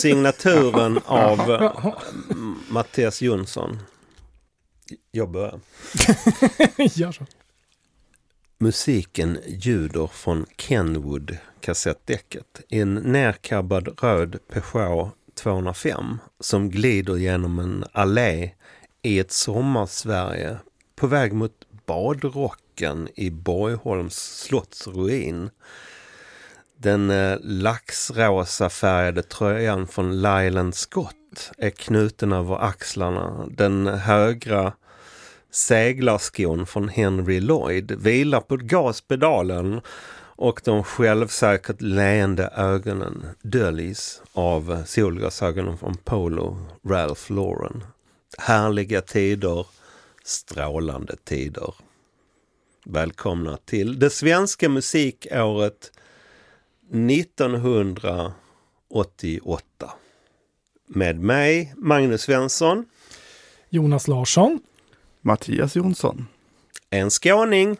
Signaturen av eh, Mattias Jonsson. Jag börjar. Gör så. Musiken ljuder från Kenwood kassettdäcket en nerkabbad röd Peugeot 205 som glider genom en allé i ett sommarsverige på väg mot badrocken i Borgholms slottsruin. Den eh, laxrosa färgade tröjan från Lyland Scott är knuten över axlarna. Den högra seglarskon från Henry Lloyd vilar på gaspedalen och de självsäkert leende ögonen döljs av solglasögonen från Polo Ralph Lauren. Härliga tider, strålande tider. Välkomna till det svenska musikåret 1988. Med mig, Magnus Svensson. Jonas Larsson. Mattias Jonsson. En skåning.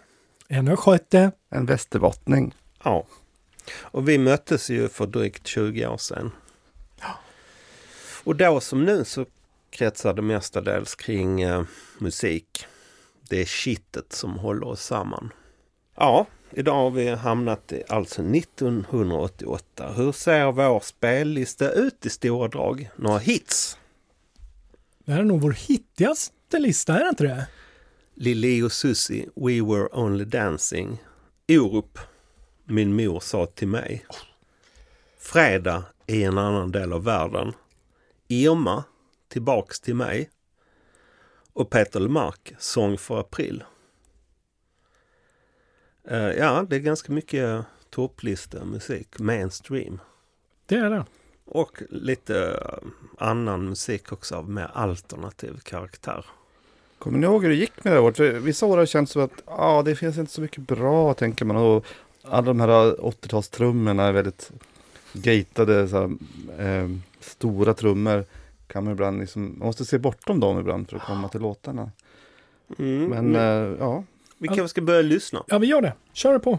En östgöte. En västerbottning. Ja. Och vi möttes ju för drygt 20 år sedan. Och då som nu så kretsar det mestadels kring eh, musik. Det är kittet som håller oss samman. Ja, idag har vi hamnat i alltså 1988. Hur ser vår spellista ut i stora drag? Några hits? Det här är nog vår hittigaste lista, är det inte det? Lili och Susie, We were only dancing. Orup, Min mor sa till mig. Fredag i en annan del av världen. Irma, Tillbaks till mig. Och Peter Lemark, Sång för april. Eh, ja, det är ganska mycket topplista musik, mainstream. Det är det. Och lite eh, annan musik också av mer alternativ karaktär. Kommer ni ihåg hur det gick med det året? Vissa år har det känts som att ah, det finns inte så mycket bra, tänker man. Och alla de här 80-talstrummorna är väldigt gatade, så här, eh, stora trummor. Kan man ibland liksom, man måste se bortom dem ibland för att komma till låtarna. Mm, Men men eh, ja, vi kanske ska börja lyssna. Ja, vi gör det. Kör det på.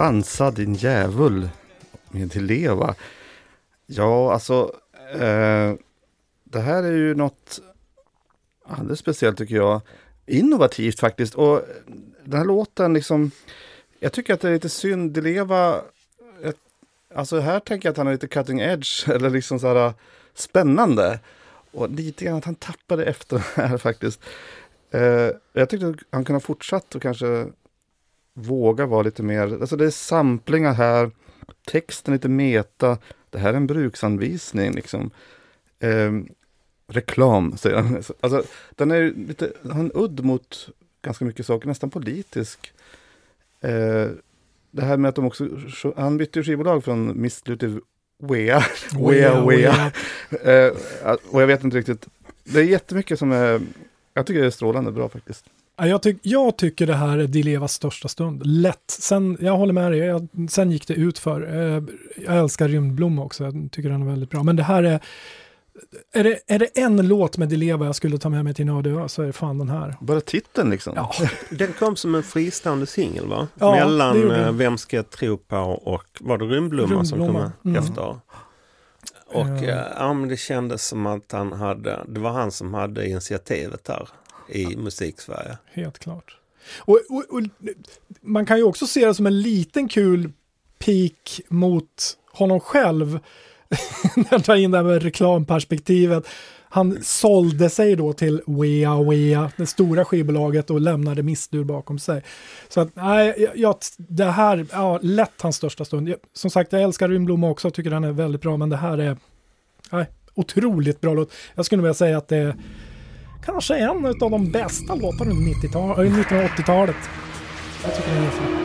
Dansa din djävul med leva. Ja, alltså. Eh, det här är ju något alldeles speciellt tycker jag. Innovativt faktiskt. Och den här låten liksom. Jag tycker att det är lite synd. Di Leva. Alltså här tänker jag att han är lite cutting edge. Eller liksom så här eh, spännande. Och lite grann att han tappade efter det här faktiskt. Eh, jag tyckte att han kunde ha fortsatt och kanske våga vara lite mer, alltså det är samplingar här, texten är lite meta, det här är en bruksanvisning liksom. Ehm, reklam, säger han. Alltså, den är lite, har en udd mot ganska mycket saker, nästan politisk. Eh, det här med att de också, han bytte ju skivbolag från Miss Lutiv Wea, Wea, Wea. Eh, och jag vet inte riktigt, det är jättemycket som är, jag tycker det är strålande bra faktiskt. Ja, jag, tyck, jag tycker det här är Di Levas största stund. Lätt. Sen, jag håller med dig, jag, sen gick det ut för. Eh, jag älskar Rymdblomma också, jag tycker den är väldigt bra. Men det här är, är det, är det en låt med Di Leva jag skulle ta med mig till Nördö så är det fan den här. Bara titeln liksom. Ja, Den kom som en fristående singel va? Ja, Mellan eh, Vem ska jag tro på och var det Rymdblomma som kom Rymdblomma, mm. efter? Och Ja. eh, ja, men det kändes som att han hade, det var han som hade initiativet här i musiksverige. helt klart. Och, och, och, man kan ju också se det som en liten kul peak mot honom själv. När jag tar in det här med reklamperspektivet. Han sålde sig då till Wea Wea, det stora skivbolaget och lämnade Missdur bakom sig. Så att, nej, jag- det här, ja, lätt hans största stund. Jag, som sagt, jag älskar Rymdblomma också, tycker den är väldigt bra, men det här är, nej, otroligt bra låt. Jag skulle vilja säga att det är kanske en av de bästa låtarna under 90-tal- 1980-talet. Eh, Jag tycker den är jättebra.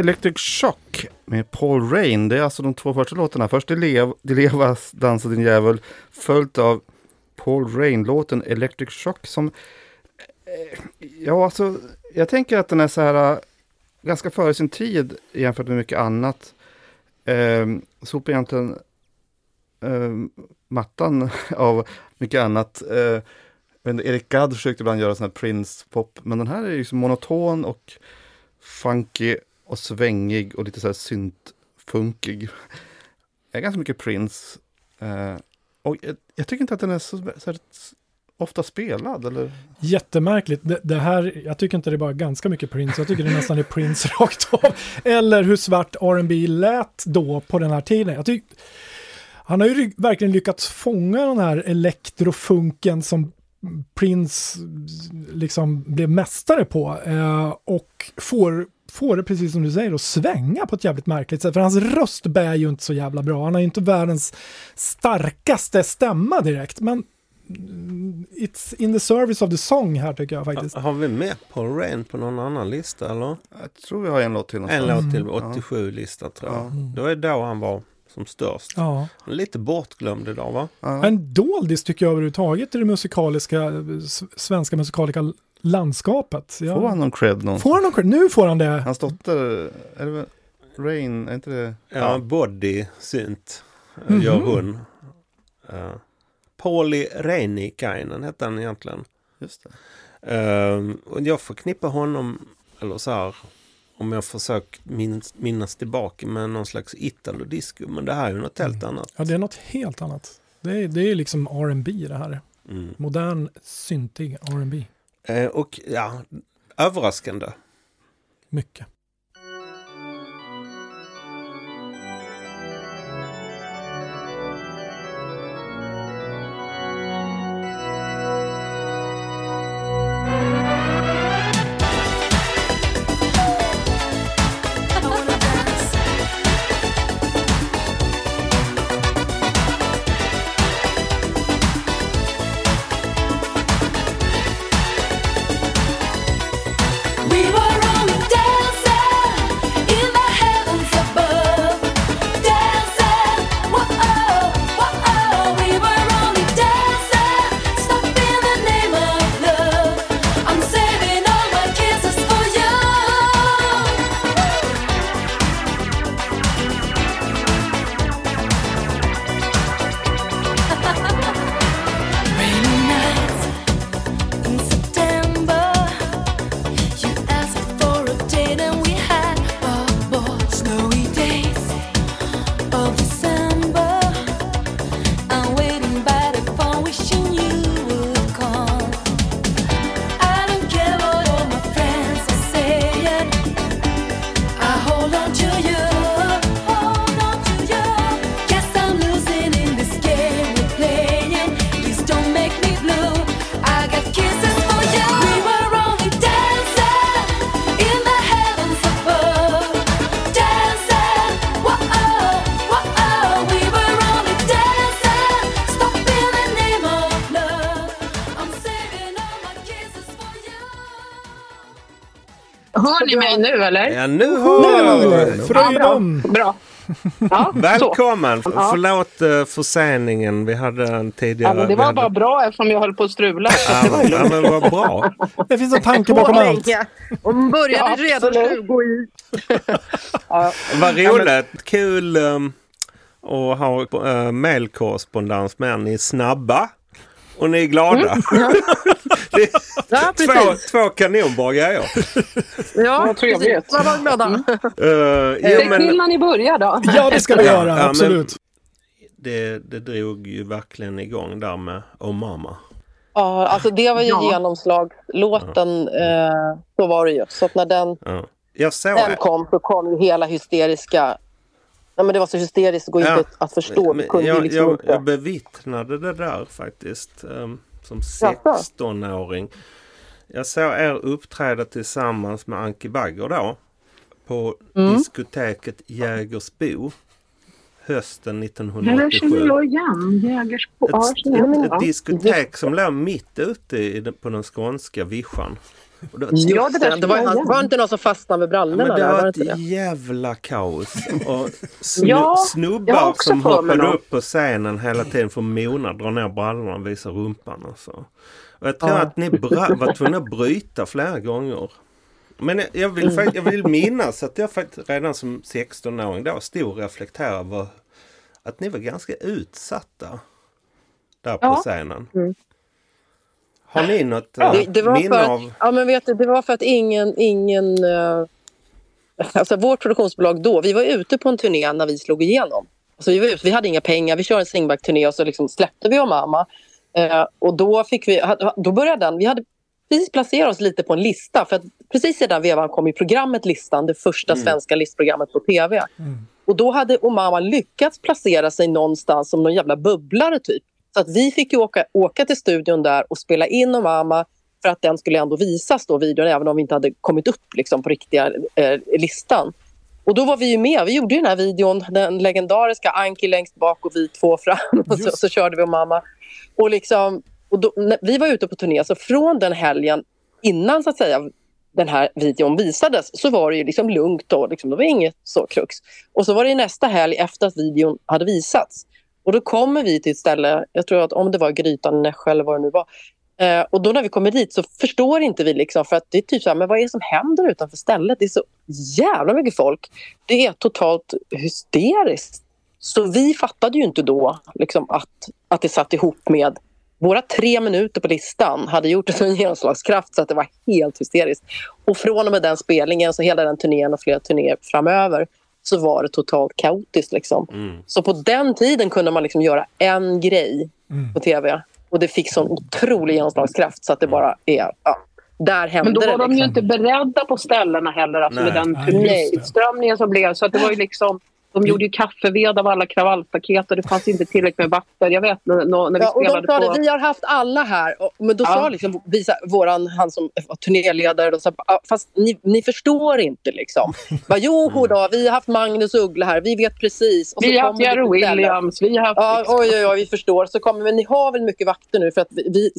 Electric Shock med Paul Rain. Det är alltså de två första låtarna. Först Dilev, Dilevas Dansa din djävul. Följt av Paul Rain-låten Electric Shock som... Eh, ja, alltså jag tänker att den är så här eh, ganska före sin tid jämfört med mycket annat. Eh, sopar egentligen eh, mattan av mycket annat. Eh, Eric Gadd försökte ibland göra sån här Prince-pop, men den här är ju liksom monoton och funky och svängig och lite så här syntfunkig. Det är ganska mycket Prince. Eh, och jag, jag tycker inte att den är så, så här, ofta spelad. Eller? Jättemärkligt. Det, det här, jag tycker inte det är bara ganska mycket Prince, jag tycker det nästan är Prince rakt av. Eller hur svart R&B lät då på den här tiden. Jag tyck, han har ju verkligen lyckats fånga den här elektrofunken som Prince liksom blev mästare på eh, och får, får det precis som du säger att svänga på ett jävligt märkligt sätt. För hans röst bär ju inte så jävla bra. Han har ju inte världens starkaste stämma direkt, men mm, it's in the service of the song här tycker jag faktiskt. Har vi med Paul Rain på någon annan lista eller? Jag tror vi har en låt till. En någonstans. låt till 87-lista tror jag. Ja. Det var då han var som störst. Ja. Lite bortglömd idag va? Ja. En doldis tycker jag överhuvudtaget i det musikaliska, eh, svenska musikaliska landskapet. Ja. Får han någon cred någonstans? Får han någon cred? Nu får han det. Hans dotter, är det Rain, är inte det? Ja, Body synt eh, Mhm. gör hon. Uh, Pauli Reinikainen hette han egentligen. just det. Ehm, och jag förknippar honom, eller så här, om jag försöker minnas, minnas tillbaka med någon slags Italo-disco. Men det här är ju något helt annat. Ja, det är något helt annat. Det är, det är liksom R&B det här. Mm. Modern, syntig R&B. Eh, och ja, överraskande. Mycket. Ni mig nu eller? Ja, nu hör vi! Fröjdom! Bra. Ja, så. Välkommen! Ja. Förlåt uh, förseningen. Vi hade en Ja, tidigare... men det var hade... bara bra eftersom jag höll på att strula. Så Ja, det var ju men, ja, men vad bra. Det finns en tanke bakom allt. Hon började Ja, redan absolut. 20 i. ja. Vad roligt. Kul um, att ha uh, mailkorrespondens med er. Ni är snabba och ni är glada. är Ja, två, två kanonbra grejer. Ja, Vad trevligt. Vad var glada. Uh, Säg till när ni börjar då. Ja, det ska vi göra. ja, men- absolut. det, det drog ju verkligen igång där med Oh Mama. Ja, alltså det var ju Ja. genomslagslåten. Eh, så var det ju. Så att när den, Ja. Jag såg... den kom så kom ju hela hysteriska... Ja, men det var så hysteriskt att gå Ja. inte att förstå. Men jag, liksom jag, inte. jag bevittnade det där faktiskt um, som Jaså? 16-åring. Jag såg er uppträda tillsammans med Anki Bagger då. På Mm. diskoteket Jägersbo. Hösten Det 1987. känner jag igen. Jägersbo. Ja, jag känner igen Ett, ett, ett diskotek som låg mitt ute i, på den skånska vischan. Det, Ja, det där det var, han, var inte någon som fastnade med Ja, brallorna? men det var Var ett det? jävla kaos. Och snu, Ja, snubbar som hoppade upp på scenen hela tiden för att mona, dra ner brallorna och visa rumpan. Och, så. och jag tror Ja. att ni var tvungna att bryta flera gånger. Men jag- jag vill, fakt- jag vill minnas att jag faktiskt redan som 16-åring då stod och reflekterade över att ni var ganska utsatta där på Ja. scenen. Mm. Har ni något eh, Det, det, var minne för att, av... ja, men vet du, det var för att ingen... ingen eh, alltså vårt produktionsbolag då, vi var ute på en turné när vi slog igenom. Alltså vi, var ute, vi hade inga pengar, vi körde en singback-turné och så liksom släppte vi om mamma. Eh, och då, fick vi, då började den, vi hade precis placerat oss lite på en lista. För att precis i den vevan kom ju programmet Listan, det första svenska listprogrammet på tv. Och då hade Omama lyckats placera sig någonstans som någon jävla bubblare typ. Så att vi fick ju åka, åka till studion där och spela in Omama för att den skulle ändå visas då, videon, även om vi inte hade kommit upp liksom, på riktiga eh, listan. Och då var vi ju med. Vi gjorde den här videon, den legendariska Anki längst bak och vi två fram. Och så, så körde vi Omama. Och liksom, och då, vi var ute på turné, så från den helgen innan så att säga den här videon visades så var det ju liksom lugnt och liksom, det var inget så krux. Och så var det nästa helg efter att videon hade visats. Och då kommer vi till ett ställe, jag tror att om det var Grytan, Nässjö eller vad det nu var. Eh, och då när vi kommer dit så förstår inte vi liksom för att det är typ så här, men vad är det som händer utanför stället? Det är så jävla mycket folk. Det är totalt hysteriskt. Så vi fattade ju inte då liksom, att, att det satt ihop med våra tre minuter på listan hade gjort en sån genomslagskraft så att det var helt hysteriskt. Och från och med den spelningen, så hela den turnén och flera turnéer framöver så var det totalt kaotiskt. Liksom. Mm. Så på den tiden kunde man liksom göra en grej Mm. på tv och det fick sån otrolig genomslagskraft så att det bara är... Ja, där hände Men då var det. de ju Liksom. inte beredda på ställena heller, alltså Nej. med den det. turnéutströmningen som blev. Så att det var ju liksom, de gjorde ju kaffeved av alla kravallstaket och det fanns inte tillräckligt med vakter. Jag vet när, när vi Ja, och de spelade sa på... det, vi har haft alla här. Och, men då Ja. sa liksom, vi, våran, han som var turnéledare, så här, "Ah, fast ni, ni förstår inte liksom. Bara, jo då, vi har haft Magnus Uggla här, vi vet precis. Vi har haft Jerry. Williams, vi har haft... Ja, oj, oj, oj, vi förstår. Så kommer, men ni har väl mycket vakter nu för att vi, vi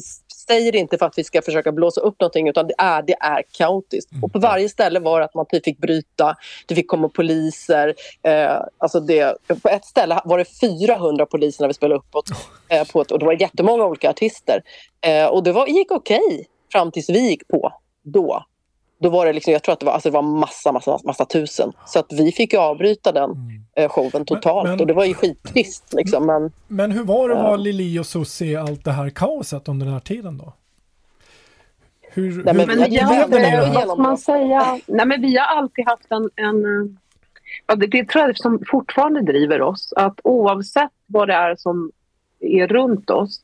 säger det inte för att vi ska försöka blåsa upp någonting utan det är, det är kaotiskt. Och på varje ställe var det att man typ fick bryta, det fick komma poliser. Eh, alltså det, på ett ställe var det 400 poliser när vi spelade uppåt. Eh, på ett, och det var jättemånga olika artister. Eh, och det var, gick okej fram tills vi gick på då. Då var det liksom, jag tror att det var, alltså det var massa, massa, massa tusen. Så att vi fick avbryta den eh, showen totalt. men- och det var ju skittrist liksom. Men, Men hur var det att vara Lili och Susie i allt det här kaoset under den här tiden då? Hur, Nej, hur men Men jag- ja, det men, vad ska man säga? Nej, men vi har alltid haft en... en eh, ja, det, det tror jag som fortfarande driver oss. Att oavsett vad det är som är runt oss,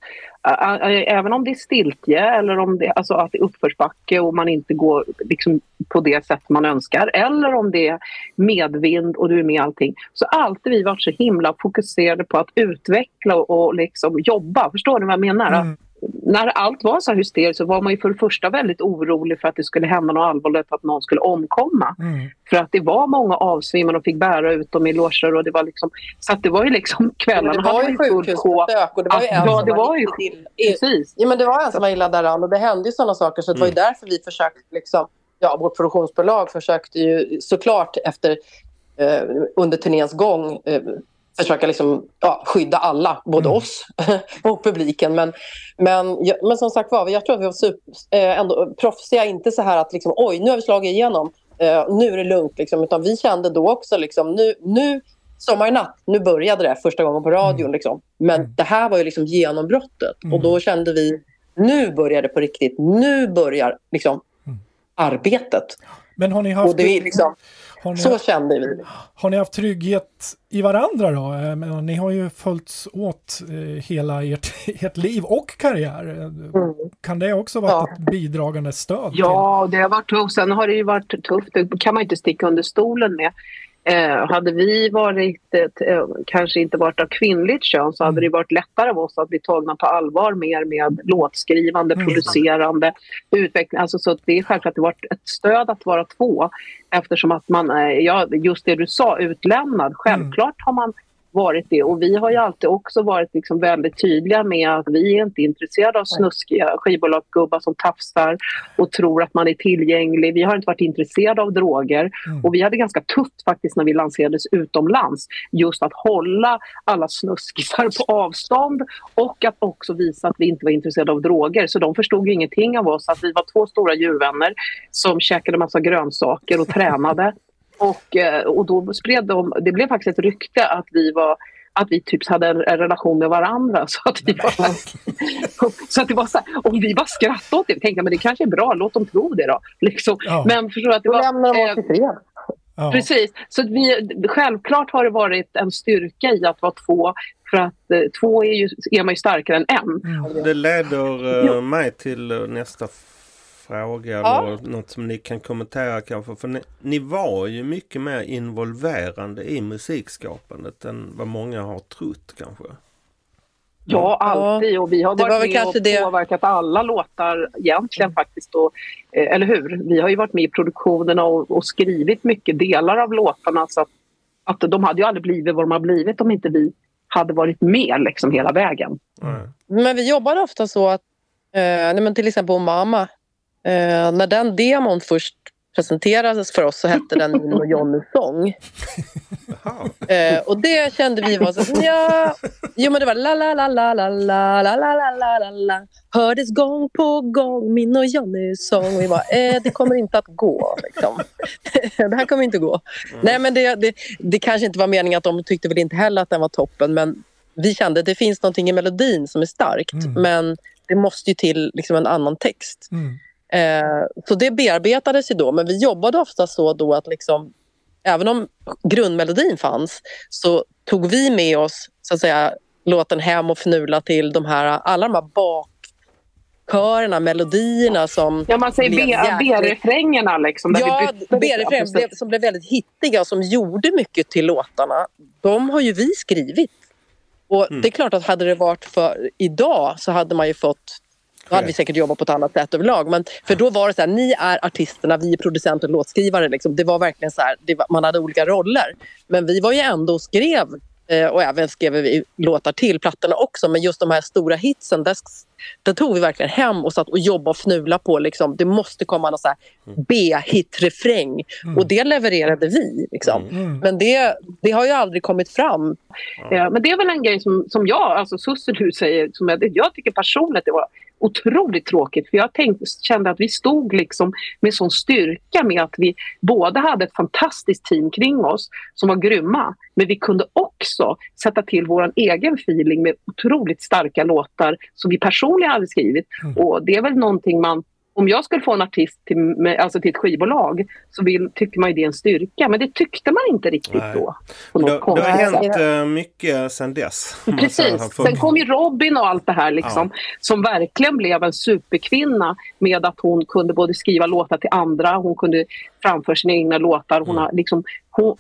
även om det är stiltje eller om det, alltså att det är uppförsbacke och man inte går liksom på det sätt man önskar eller om det är medvind och du är med i allting så har alltid vi varit så himla fokuserade på att utveckla och, och liksom jobba. Förstår ni vad jag menar? Mm när allt var så här hysteriskt så var man ju för det första väldigt orolig för att det skulle hända något allvarligt, att någon skulle omkomma. Mm. För att det var många avsvimmade och fick bära ut dem i loger och det var liksom, så att det var ju liksom kvällarna det var hade ju man ju full sjå. sjukhusbesök och det var ju Ja, en ja, som det var ju riktigt ill- Precis. Ja, men det var en som var illa däran och det hände ju sådana saker så det var ju därför vi försökte liksom ja, vårt produktionsbolag försökte ju såklart efter eh, under turnéns gång eh, försöka liksom, ja, skydda alla, både oss och publiken. Men, men, men som sagt var, jag tror att vi var super, eh, ändå proffsiga. Inte så här att liksom, oj, nu har vi slagit igenom. Eh, nu är det lugnt. Liksom, utan vi kände då också liksom, nu, nu Sommar i natt, nu började det första gången på radion. Liksom. Men det här var ju liksom genombrottet. Och då kände vi, nu börjar det på riktigt. Nu börjar liksom arbetet. Men har ni haft, Och det liksom, ni, så kände vi. har ni haft trygghet i varandra då? Eh, men Ni har ju följts åt eh, hela ert, ert liv och karriär. Eh, Kan det också vara Ja. ett bidragande stöd? till- Ja, det har varit tufft. Sen har det ju varit tufft. Det kan man inte sticka under stolen med. Eh, hade vi varit, eh, kanske inte varit av kvinnligt kön så hade det varit lättare av oss att bli tagna på allvar mer med låtskrivande, Mm. producerande, utveckling. Alltså, så det är självklart att det varit ett stöd att vara två eftersom att man, är- ja, just det du sa, utlämnad. Självklart har man varit det och vi har ju alltid också varit liksom väldigt tydliga med att vi är inte intresserade av snuskiga skivbolagsgubbar som tafsar och tror att man är tillgänglig. Vi har inte varit intresserade av droger och vi hade ganska tufft faktiskt när vi lanserades utomlands just att hålla alla snuskisar på avstånd och att också visa att vi inte var intresserade av droger. Så de förstod ju ingenting av oss att vi var två stora djurvänner som käkade massa grönsaker och tränade. Och, eh, och då spred de, det blev faktiskt ett rykte att vi var att vi typ hade en, en relation med varandra. Så att, vi var, så att det var så här, om vi bara skrattade åt det, tänkte jag men det kanske är bra, låt dem tro det då. Liksom. Ja. Men förstår att det Då var, lämnar de eh, oss i fred. Ja. Precis. Så att vi, självklart har det varit en styrka i att vara två. För att eh, två är, ju, är man ju starkare än en. Mm. Det leder eh, mig till eh, nästa fråga. Ja. Eller något som ni kan kommentera kanske. För ni, ni var ju mycket mer involverande i musikskapandet än vad många har trott kanske. Ja, alltid. Och vi har var varit väl med kanske och det- påverkat alla låtar egentligen faktiskt. Och, eh, eller hur? Vi har ju varit med i produktionerna och, och skrivit mycket delar av låtarna. Så att, att de hade ju aldrig blivit vad de har blivit om inte vi hade varit med liksom hela vägen. Nej. Men vi jobbade ofta så att, eh, nej men till exempel om Mamma, eh, när den demon först presenterades för oss så hette den Min och Johnny sång. Eh, och det kände vi var så ja, jo men det var la la la la la la la la la la la hördes gång på gång min och Johnnys sång. Och vi bara, eh, det kommer inte att gå. Liksom. det här kommer inte gå. Nej men det, det, det kanske inte var meningen att de tyckte väl inte heller att den var toppen men vi kände att det finns någonting i melodin som är starkt Mm. men det måste ju till liksom en annan text. Mm. Eh, så det bearbetades ju då, men vi jobbade ofta så då att liksom, även om grundmelodin fanns så tog vi med oss så att säga, låten hem och fnula till de här, alla de här bakkörerna, melodierna som Ja, man säger B-refrängerna liksom. Ja, vi bytte lite. B-refräng Ja, blev, precis. som blev väldigt hittiga och som gjorde mycket till låtarna. De har ju vi skrivit. Och Mm. det är klart att hade det varit för idag så hade man ju fått då hade vi säkert jobbat på ett annat sätt överlag. Men för då var det så här, ni är artisterna, vi är producenter och låtskrivare. Liksom. Det var verkligen så här, det var, man hade olika roller. Men vi var ju ändå och skrev, eh, och även skrev vi låtar till plattorna också. Men just de här stora hitsen, där, där tog vi verkligen hem och satt och jobbade och fnula på. Liksom. Det måste komma någon så här B-hit-refräng. Och det levererade vi. Liksom. Mm. Men det, det har ju aldrig kommit fram. Ja, men det är väl en grej som, som jag, alltså Susse du säger, som jag, jag tycker personligt det var otroligt tråkigt. För jag tänkte, kände att vi stod liksom med sån styrka med att vi båda hade ett fantastiskt team kring oss som var grymma. Men vi kunde också sätta till vår egen feeling med otroligt starka låtar som vi personligen hade skrivit. Och det är väl någonting man om jag skulle få en artist till, alltså till ett skivbolag så vill, tycker man ju det är en styrka. Men det tyckte man inte riktigt Nej. då. På Det, något det har konstigt sätt. hänt eh, mycket sedan dess. Precis. Sen kom ju Robin och allt det här liksom, som verkligen blev en superkvinna med att hon kunde både skriva låtar till andra, hon kunde framföra sina egna låtar. Hon har liksom, hon,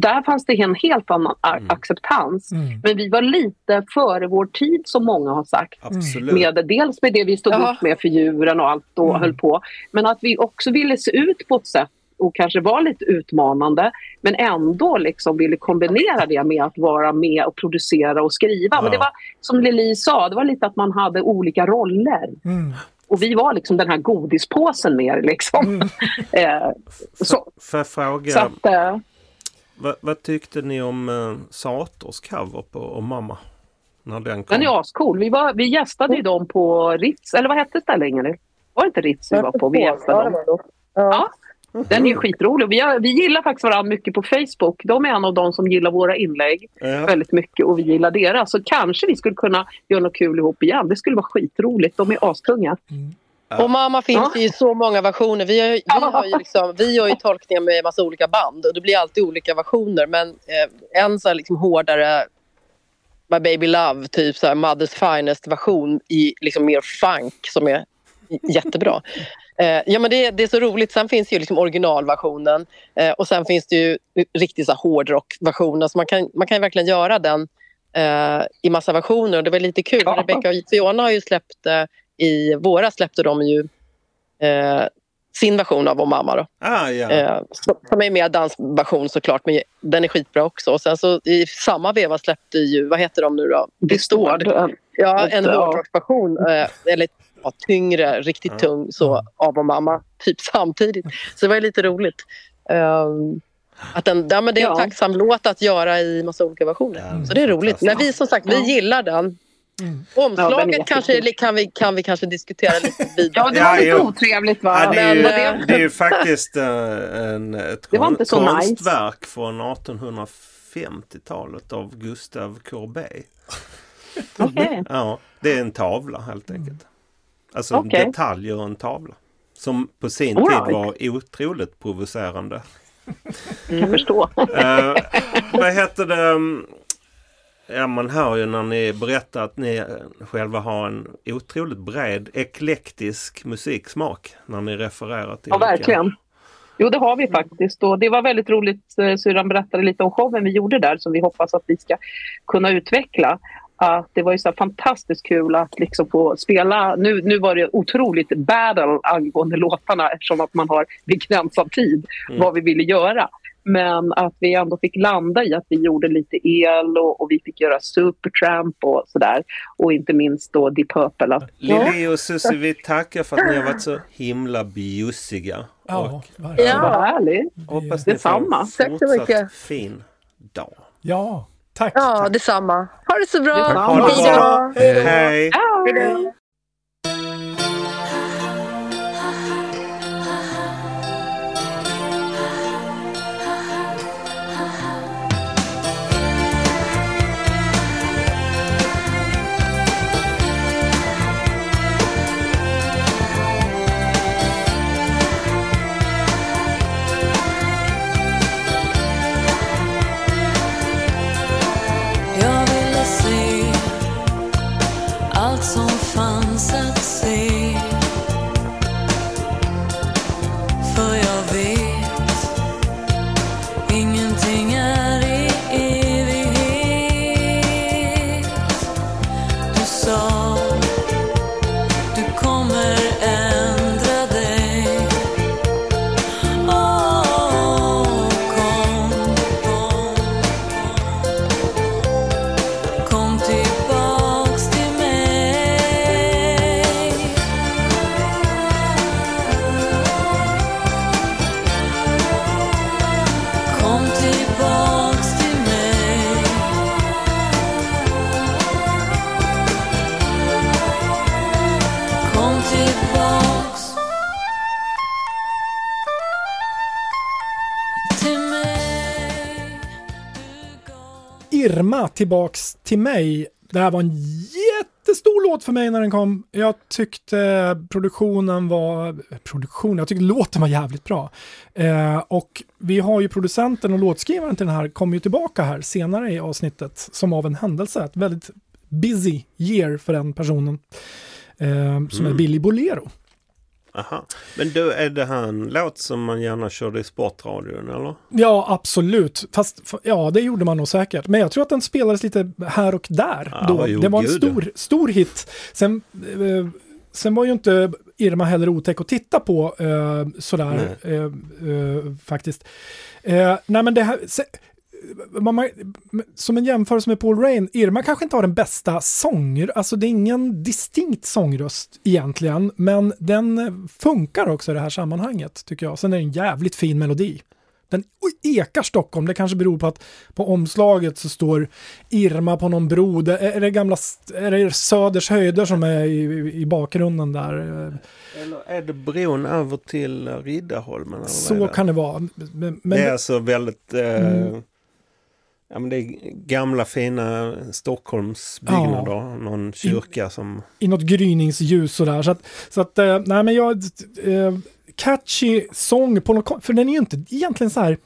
där fanns det en helt annan a- acceptans. Mm. Men vi var lite före vår tid som många har sagt. Absolut. Med, dels med det vi stod Ja. upp med för djuren och allt och Mm. höll på. Men att vi också ville se ut på ett sätt och kanske var lite utmanande men ändå liksom ville kombinera det med att vara med och producera och skriva. Men Ja. det var som Lili sa, det var lite att man hade olika roller. Mm. Och vi var liksom den här godispåsen mer liksom. eh, så, Får jag fråga, så att, eh, vad, vad tyckte ni om eh, Sators cover på och Mamma? När den kom? den är ascool. Vi, var, vi gästade ju dem på Ritz, eller vad hette stället Ingrid? Var det inte Ritz vi var på? Vi gästade dem. Ja, den är ju skitrolig. Vi, har, vi gillar faktiskt varandra mycket på Facebook. De är en av de som gillar våra inlägg Ja. väldigt mycket och vi gillar deras. Så kanske vi skulle kunna göra något kul ihop igen. Det skulle vara skitroligt. De är astunga. Och Mamma finns Ja. i så många versioner. Vi, har, ju- vi, har ju liksom, vi gör ju tolkningar med massa olika band och det blir alltid olika versioner. Men eh, en så här liksom hårdare My Baby Love, typ så här Mother's Finest version i liksom mer funk som är jättebra. Eh, ja, men det, det är så roligt. Sen finns det ju liksom originalversionen eh, och sen finns det ju riktigt så här hårdrockversioner. Så man kan, man kan ju verkligen göra den eh, i massa versioner. Och det var lite kul. Ja. Rebecca och Fiona har ju släppt eh, i våras släppte de ju eh, sin version av Om mamma. Då. Ah, ja. Eh, som- är mer dansversion såklart, men den är skitbra också. Och sen så i samma veva släppte ju, vad heter de nu då? Distord. Ja, en hårdrocksversion. Eh, eller ja, tyngre, riktigt Ja. tung, så av Om mamma typ samtidigt. Så det var ju lite roligt. Ehm, att den, ja, men det är en Ja. tacksam låt att göra i massa olika versioner. Ja, så det är roligt. Men vi som sagt, vi Ja. gillar den. Mm. Omslaget Ja, är kanske, kan, vi, kan vi kanske diskutera lite vidare. Ja, det Ja, var lite jo. otrevligt va? Ja, det, är ju, men, det, är ju faktiskt eh, en, ett Det var kon- inte så nice. konstverk från 1850-talet av Gustave Courbet. Okej. Ja, det är en tavla helt enkelt. Alltså Okej. detaljer och en tavla. Som på sin All tid var otroligt provocerande. Jag förstår. Eh, vad heter det? mm, Ja, man hör ju när ni berättar att ni eh, själva har en otroligt bred eklektisk musiksmak när ni refererar till Ja, olika- verkligen. Jo, det har vi faktiskt. Och det var väldigt roligt. eh, Syrran berättade lite om showen vi gjorde där som vi hoppas att vi ska kunna utveckla. Att det var ju så fantastiskt kul att liksom få spela. Nu, nu var det otroligt battle angående låtarna eftersom att man har begränsad tid Mm. vad vi ville göra. Men att vi ändå fick landa i att vi gjorde lite el och, och vi fick göra Supertramp och sådär. Och inte minst då Deep Purple. Att, Lili och Susie, vi tackar för att ni har varit så himla bjussiga. Ja, Och. Ja. Härligt. hoppas ni får Detsamma. en fortsatt fin dag. Ja, tack. Ja, tack. detsamma. Ha det så bra. Detsamma. Ha det då. bra. Hej. Hej! Hej Irma tillbaks till mig. Det här var en jättestor låt för mig när den kom. Jag tyckte produktionen var... Produktion? Jag tyckte låten var jävligt bra. Eh, och vi har ju producenten och låtskrivaren till den här kommer ju tillbaka här senare i avsnittet som av en händelse. Ett väldigt busy year för den personen. Eh, som är Billy Bolero. Aha. Men du, är det här en låt som man gärna körde i sportradion eller? Ja, absolut. Fast ja, det gjorde man nog säkert. Men jag tror att den spelades lite här och där. Ja, då. jo, det var en gud. stor, stor hit. Sen, eh, sen var ju inte Irma heller otäck att titta på eh, sådär eh, eh, faktiskt. Eh, nej, men det här... Se, man, som en jämförelse med Paul Rain, Irma kanske inte har den bästa sånger, alltså det är ingen distinkt sångröst egentligen, men den funkar också i det här sammanhanget tycker jag. Sen är det en jävligt fin melodi. Den ekar Stockholm, det kanske beror på att på omslaget så står Irma på någon bro. Det, är det gamla, är det Söders höjder som är i, i bakgrunden där? Eller är det bron över till Riddarholmen? Så det? kan det vara. Men, men det är alltså väldigt... Eh, Mm. Ja, men det är gamla fina Stockholmsbyggnader. Någon kyrka som... i något gryningsljus sådär. Så att, så att eh, nej men jag, eh, catchy sång på något, för den är ju inte egentligen så här,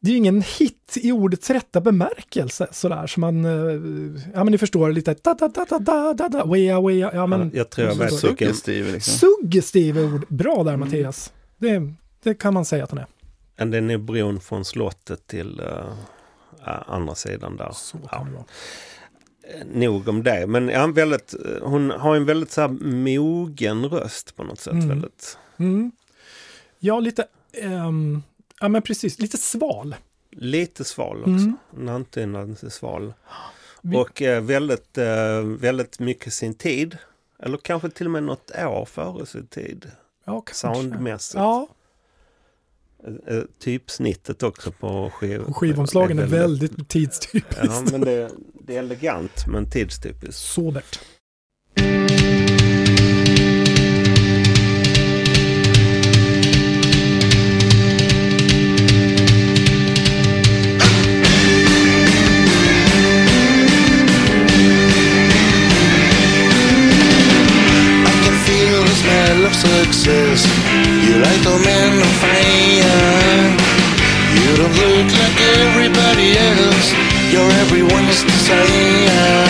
det är ju ingen hit i ordets rätta bemärkelse sådär som man, eh, ja men ni förstår lite da da da da da da da wea wea, ja men jag tror jag så- vet. Suggestiv liksom. suggestiva ord, bra där Mattias. Det, det kan man säga att den är. Men Den är bron från slottet till ja, andra sidan där. Så kan Ja. det vara. Eh, Nog om det. Men ja, väldigt, eh, hon har en väldigt så här mogen röst på något sätt. Mm. Väldigt, Mm. Ja, lite, ehm, ja men precis, lite sval. lite sval också. Mm. Antyder sig sval. Vi- Och eh, väldigt, eh, väldigt mycket sin tid. Eller kanske till och med något år före sin tid. Ja, kanske. Soundmässigt. Ja, Typsnittet också på skiv skivomslagen är väldigt tidstypiskt. Ja, men det, det är elegant men tidstypiskt. Sobert. Success. Light the man on fire. You don't look like everybody else. You're everyone's desire.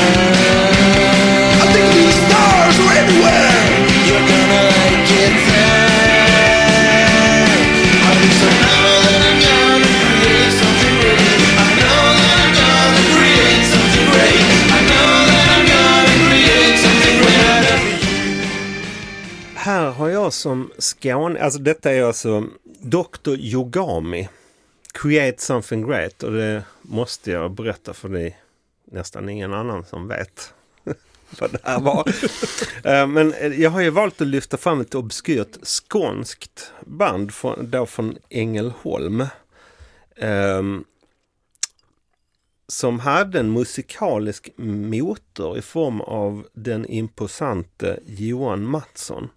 Jag som Skåne, alltså detta är alltså Dr. Yogami. Create something great och det måste jag berätta för det är nästan ingen annan som vet vad det här var. Eh, Men eh, jag har ju valt att lyfta fram ett obskyrt skånskt band från, då från Ängelholm. Ehm, som hade en musikalisk motor i form av den imposante Johan Mattsson.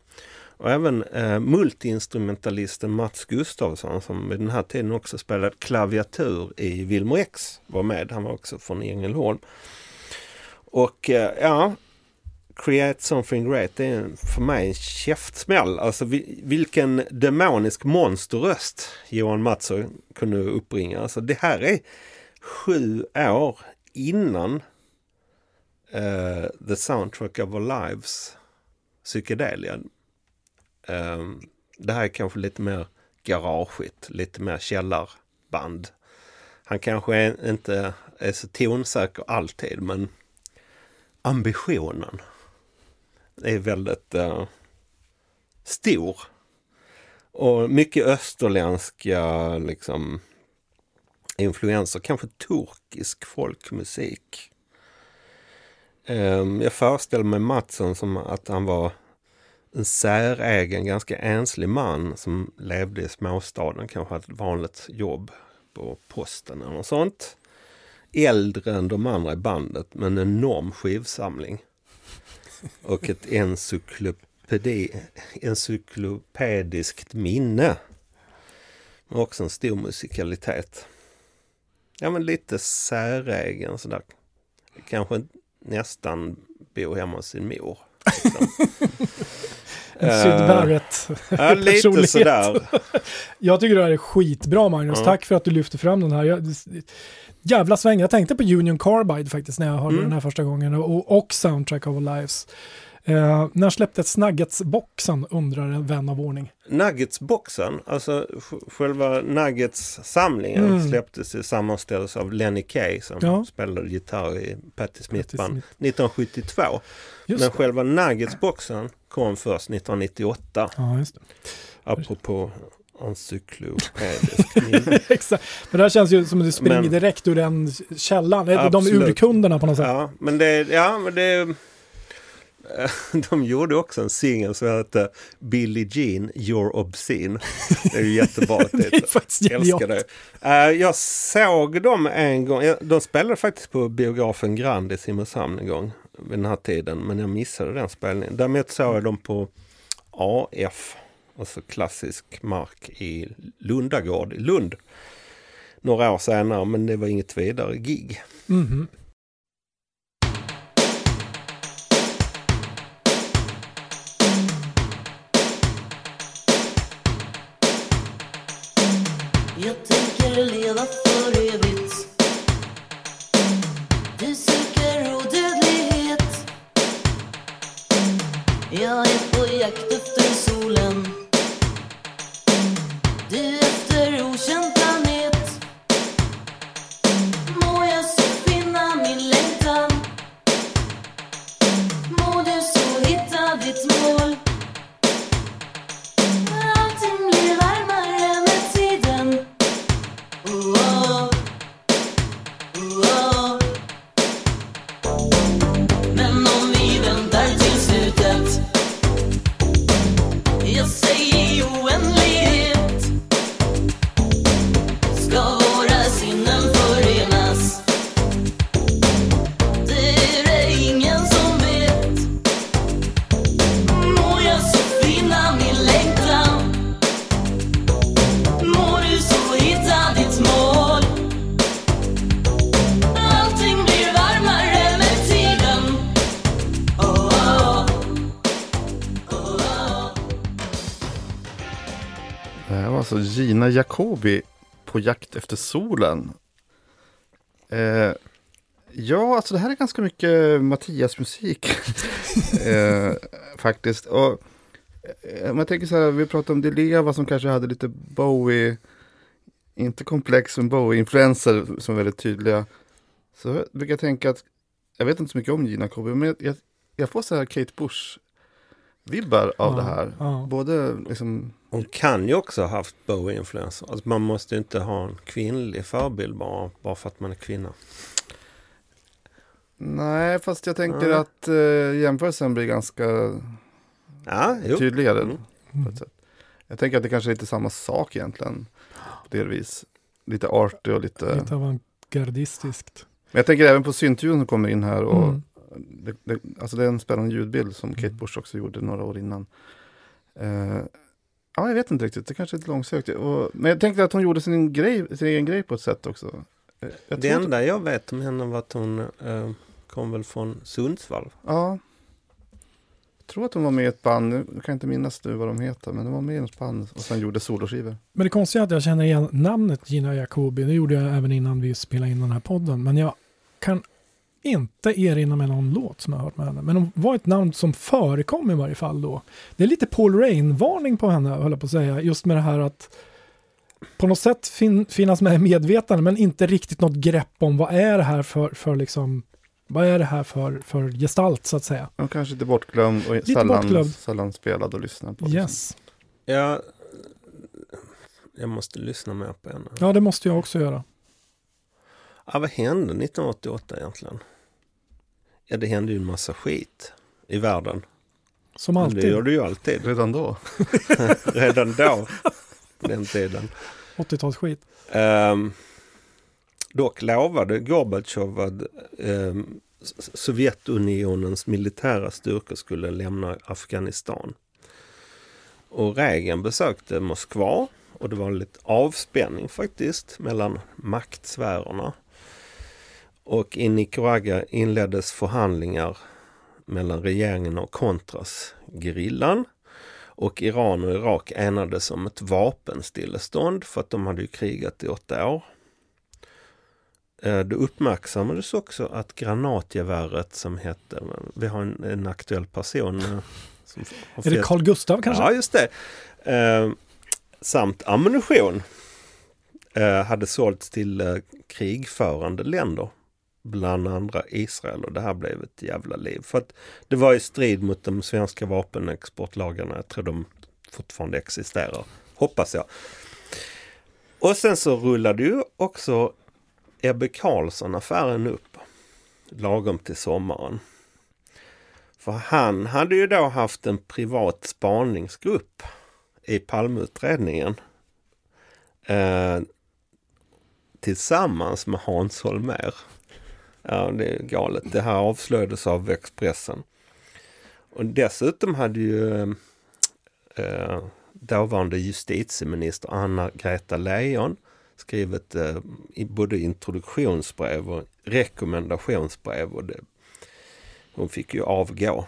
Och även eh, multiinstrumentalisten Mats Gustafsson som vid den här tiden också spelade klaviatur i Wilmer X var med. Han var också från Ängelholm. Och eh, ja, Create Something Great det är för mig en käftsmäll. Alltså vi, vilken demonisk monsterröst Johan Mattsson kunde uppbringa. Alltså det här är sju år innan eh, The Soundtrack of Our Lives Psykedelia. Ehm, det här är kanske lite mer garageigt, lite mer källarband. Han kanske är, inte är så tonsäker alltid men ambitionen är väldigt uh, stor. Och mycket österländska liksom influenser, kanske turkisk folkmusik. Um, jag föreställer mig Mattsson som att han var en särägen, ganska enslig man som levde i småstaden, kanske hade ett vanligt jobb på posten eller något sånt. Äldre än de andra i bandet, men en enorm skivsamling. Och ett encyklopedi, encyklopediskt minne. Men också en stor musikalitet. Ja men lite säregen sådär. Kanske nästan bo hemma hos sin mor. Liksom. En Eh, Syd Barrett. Ja, lite sådär. Jag tycker det här är skitbra Magnus. Ja. Tack för att du lyfter fram den här. Jag, jävla sväng. Jag tänkte på Union Carbide faktiskt när jag hörde Mm. den här första gången. Och, och Soundtrack of Our Lives. Eh, när släpptes Nuggets-boxen undrar en vän av ordning. Nuggets-boxen, alltså sj- själva Nuggets-samlingen Mm. släpptes i sammanställelse av Lenny Kay som Ja. spelade gitarr i Patti Smith Patti band Smith. 1972. Just Men det. själva Nuggets-boxen kom först 1998. Ja, just det. Apropå encyklopedisk. Exakt. Men det här känns ju som att det springer Men- direkt ur den källan. De Absolut. urkunderna på något sätt. Ja, men det, ja, men det de gjorde också en singel som hette Billie Jean, You're Obscene. Det är ju jättebra Det är titel. faktiskt Jag älskar genialt. det. Eh, jag såg dem en gång. De spelade faktiskt på biografen Grand i Simrishamn en gång vid den här tiden. Men jag missade den spelningen. Däremot såg jag dem på AF, alltså klassisk mark i Lundagård i Lund. Några år senare, men det var inget vidare gig. Mm -hmm. Oh, på jakt efter solen. Eh, ja, alltså det här är ganska mycket Mattias-musik. eh, faktiskt. Och, eh, om jag tänker så här, vi pratade om Dileva som kanske hade lite Bowie, inte komplex men Bowie-influenser som är väldigt tydliga. Så brukar jag tänka att, jag vet inte så mycket om Gina Cobby, men jag, jag, får så här Kate Bush, Bush-vibbar av Ja, det här. ja. Både liksom Hon kan ju också ha haft Bowie-influenser. Alltså man måste ju inte ha en kvinnlig förebild bara, bara för att man är kvinna. Nej, fast jag tänker Nej. att uh, jämförelsen blir ganska Ja, jo. tydligare. Mm. På ett sätt. Jag tänker att det kanske är lite samma sak egentligen. Delvis. Lite arty och lite... Lite avantgardistiskt. Men jag tänker även på syntljuden som kommer in här. Och Mm. Det, det, alltså det är en spännande ljudbild som Kate Bush också gjorde några år innan. Eh, ja, jag vet inte riktigt. Det kanske är lite långsökt. Och, men jag tänkte att hon gjorde sin, grej, sin egen grej på ett sätt också. Eh, Jag Det enda jag vet om henne var att hon eh, kom väl från Sundsvall. Ja. Jag tror att hon var med i ett band, nu kan jag inte minnas nu vad de heter, men de var med i något band och sen gjorde soloskivor. Men det konstiga är att jag känner igen namnet Gina Jacobi. Det gjorde jag även innan vi spelade in den här podden. Men jag kan inte erinra mig någon låt som jag har hört med henne. Men hon var ett namn som förekom i varje fall då. Det är lite Paul Rain-varning på henne, höll jag på att säga. Just med det här att på något sätt fin- finnas med i medvetande, men inte riktigt något grepp om vad är det här för, för liksom, vad är det här för, för gestalt så att säga. Och kanske lite bortglömd och Lite sällan, bortglömd. sällan spelad och lyssnad på. Yes. Jag, jag måste lyssna mer på henne. Ja, det måste jag också göra. Ja, vad hände 1988 egentligen? Ja, det hände ju en massa skit i världen. Som Men alltid. Det gör det ju alltid. Redan då? Redan då, den tiden. 80-talsskit. Um, dock lovade Gorbatjov att ehm, S- Sovjetunionens militära styrkor skulle lämna Afghanistan. Och Reagan besökte Moskva och det var lite avspänning faktiskt mellan maktsfärerna. Och i Nicaragua inleddes förhandlingar mellan regeringen och Contras gerillan. Och Iran och Irak enades om ett vapenstillestånd för att de hade ju krigat i åtta år. Eh, Det uppmärksammades också att granatgeväret som hette, vi har en, en aktuell person. eh, Som Är det Carl Gustav kanske? Ja, just det. Eh, samt ammunition eh, hade sålts till eh, krigförande länder. Bland andra Israel och det här blev ett jävla liv. För att det var i strid mot de svenska vapenexportlagarna. Jag tror de fortfarande existerar. Hoppas jag. Och sen så rullade ju också Ebbe Carlsson-affären upp lagom till sommaren. För han hade ju då haft en privat spaningsgrupp i Palmeutredningen. Eh, tillsammans med Hans Holmér. Ja, det är galet. Det här avslöjades av Expressen. Och dessutom hade ju eh, dåvarande justitieminister Anna-Greta Leijon skrivit eh, i både introduktionsbrev och rekommendationsbrev. Och det, hon fick ju avgå.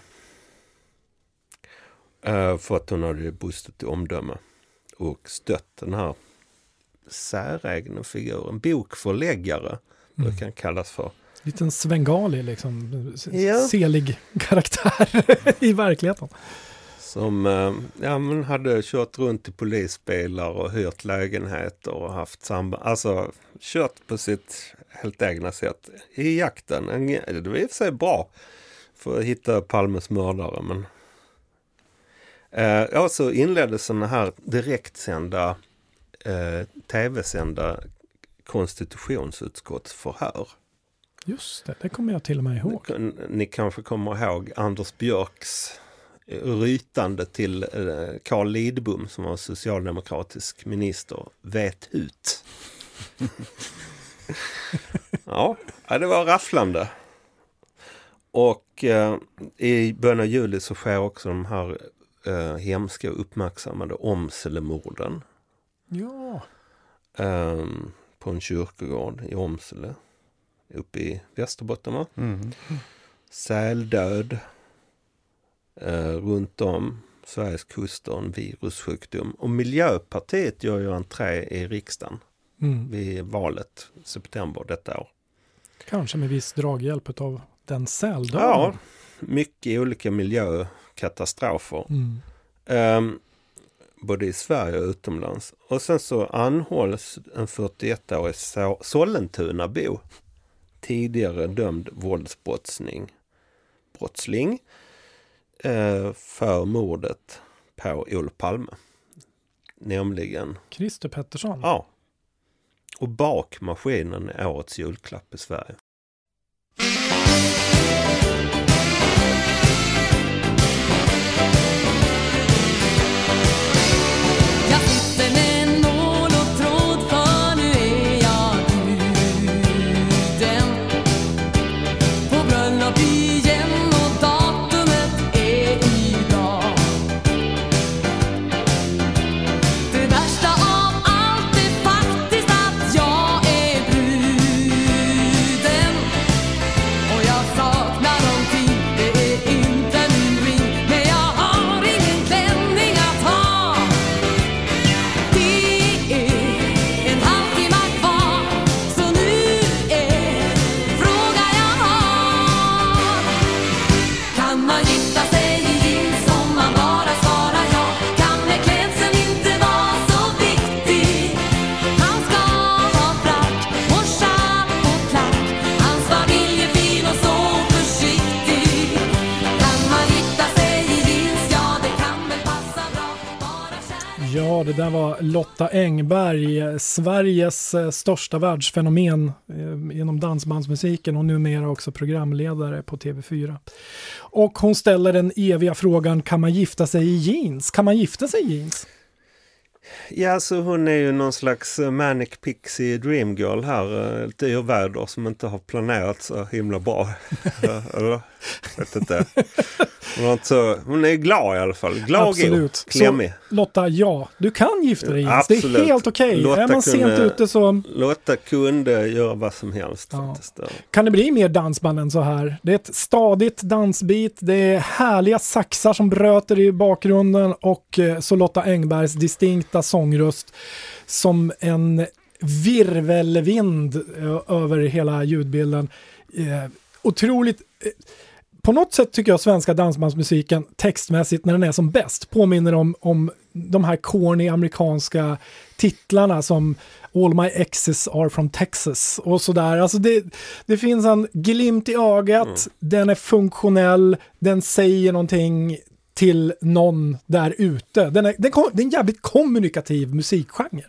Eh, för att hon hade brustit i omdöme och stött den här säregna figuren. Bokförläggare brukar han kallas för. Liten svengali liksom. Ja. Selig karaktär i verkligheten. Som eh, ja, men hade kört runt i polisbilar och hyrt lägenheter och haft samband. Alltså kört på sitt helt egna sätt i jakten. En, det var i och för sig bra för att hitta Palmes mördare. Men eh, ja, så inleddes sådana här direktsända eh, tv-sända konstitutionsutskottsförhör. Just det, det kommer jag till och med ihåg. Ni kanske kommer ihåg Anders Björks rytande till eh, Carl Lidbom som var socialdemokratisk minister. Vet hut. ja, det var rafflande. Och eh, i början av juli så sker också de här eh, hemska uppmärksammade Åmselemorden. Ja, Eh, på en kyrkogård i Åmsele. Uppe i Västerbotten va? Mm. säldöd eh, runt om Sveriges kuster, en virussjukdom. Och Miljöpartiet gör ju entré i riksdagen mm. vid valet september detta år. kanske med viss draghjälp av den säldöden. Ja, mycket olika miljökatastrofer. Mm. Ehm, både i Sverige och utomlands. Och sen så anhålls en 41-årig So- Sollentunabo, tidigare dömd våldsbrottsling, brottsling, eh, för mordet på Olof Palme. Nämligen, Christer Pettersson. ja. Och bak maskinen är årets julklapp i Sverige. Jag sitter det där var Lotta Engberg, eh, Sveriges eh, största världsfenomen eh, genom dansbandsmusiken och numera också programledare på TV4. Och hon ställer den eviga frågan, kan man gifta sig i jeans? Kan man gifta sig i jeans? Ja, så hon är ju någon slags eh, manic pixie dream girl här. eh, Ett yrväder som inte har planerat så himla bra. Eller? Vet inte. Hon, har inte så, hon är glad i alla fall. Glad och. Absolut. Klämmig. Så Lotta, ja, du kan gifta dig i jeans. Det är helt okej. Lotta Är man sent kunde- ute så Lotta kunde göra vad som helst Ja. kan det bli mer dansband än så här. Det är ett stadigt dansbeat, det är härliga saxar som bröter i bakgrunden och eh, så Lotta Engbergs distinkta sångröst som en virvelvind eh, över hela ljudbilden. Eh, otroligt eh, på något sätt tycker jag svenska dansbandsmusiken textmässigt när den är som bäst påminner om, om de här corny amerikanska titlarna som All My Exes Are From Texas och sådär. Alltså det, det finns en glimt i ögat, den är funktionell, den säger någonting till någon där ute. Den är, den kom, det är en jävligt kommunikativ musikgenre.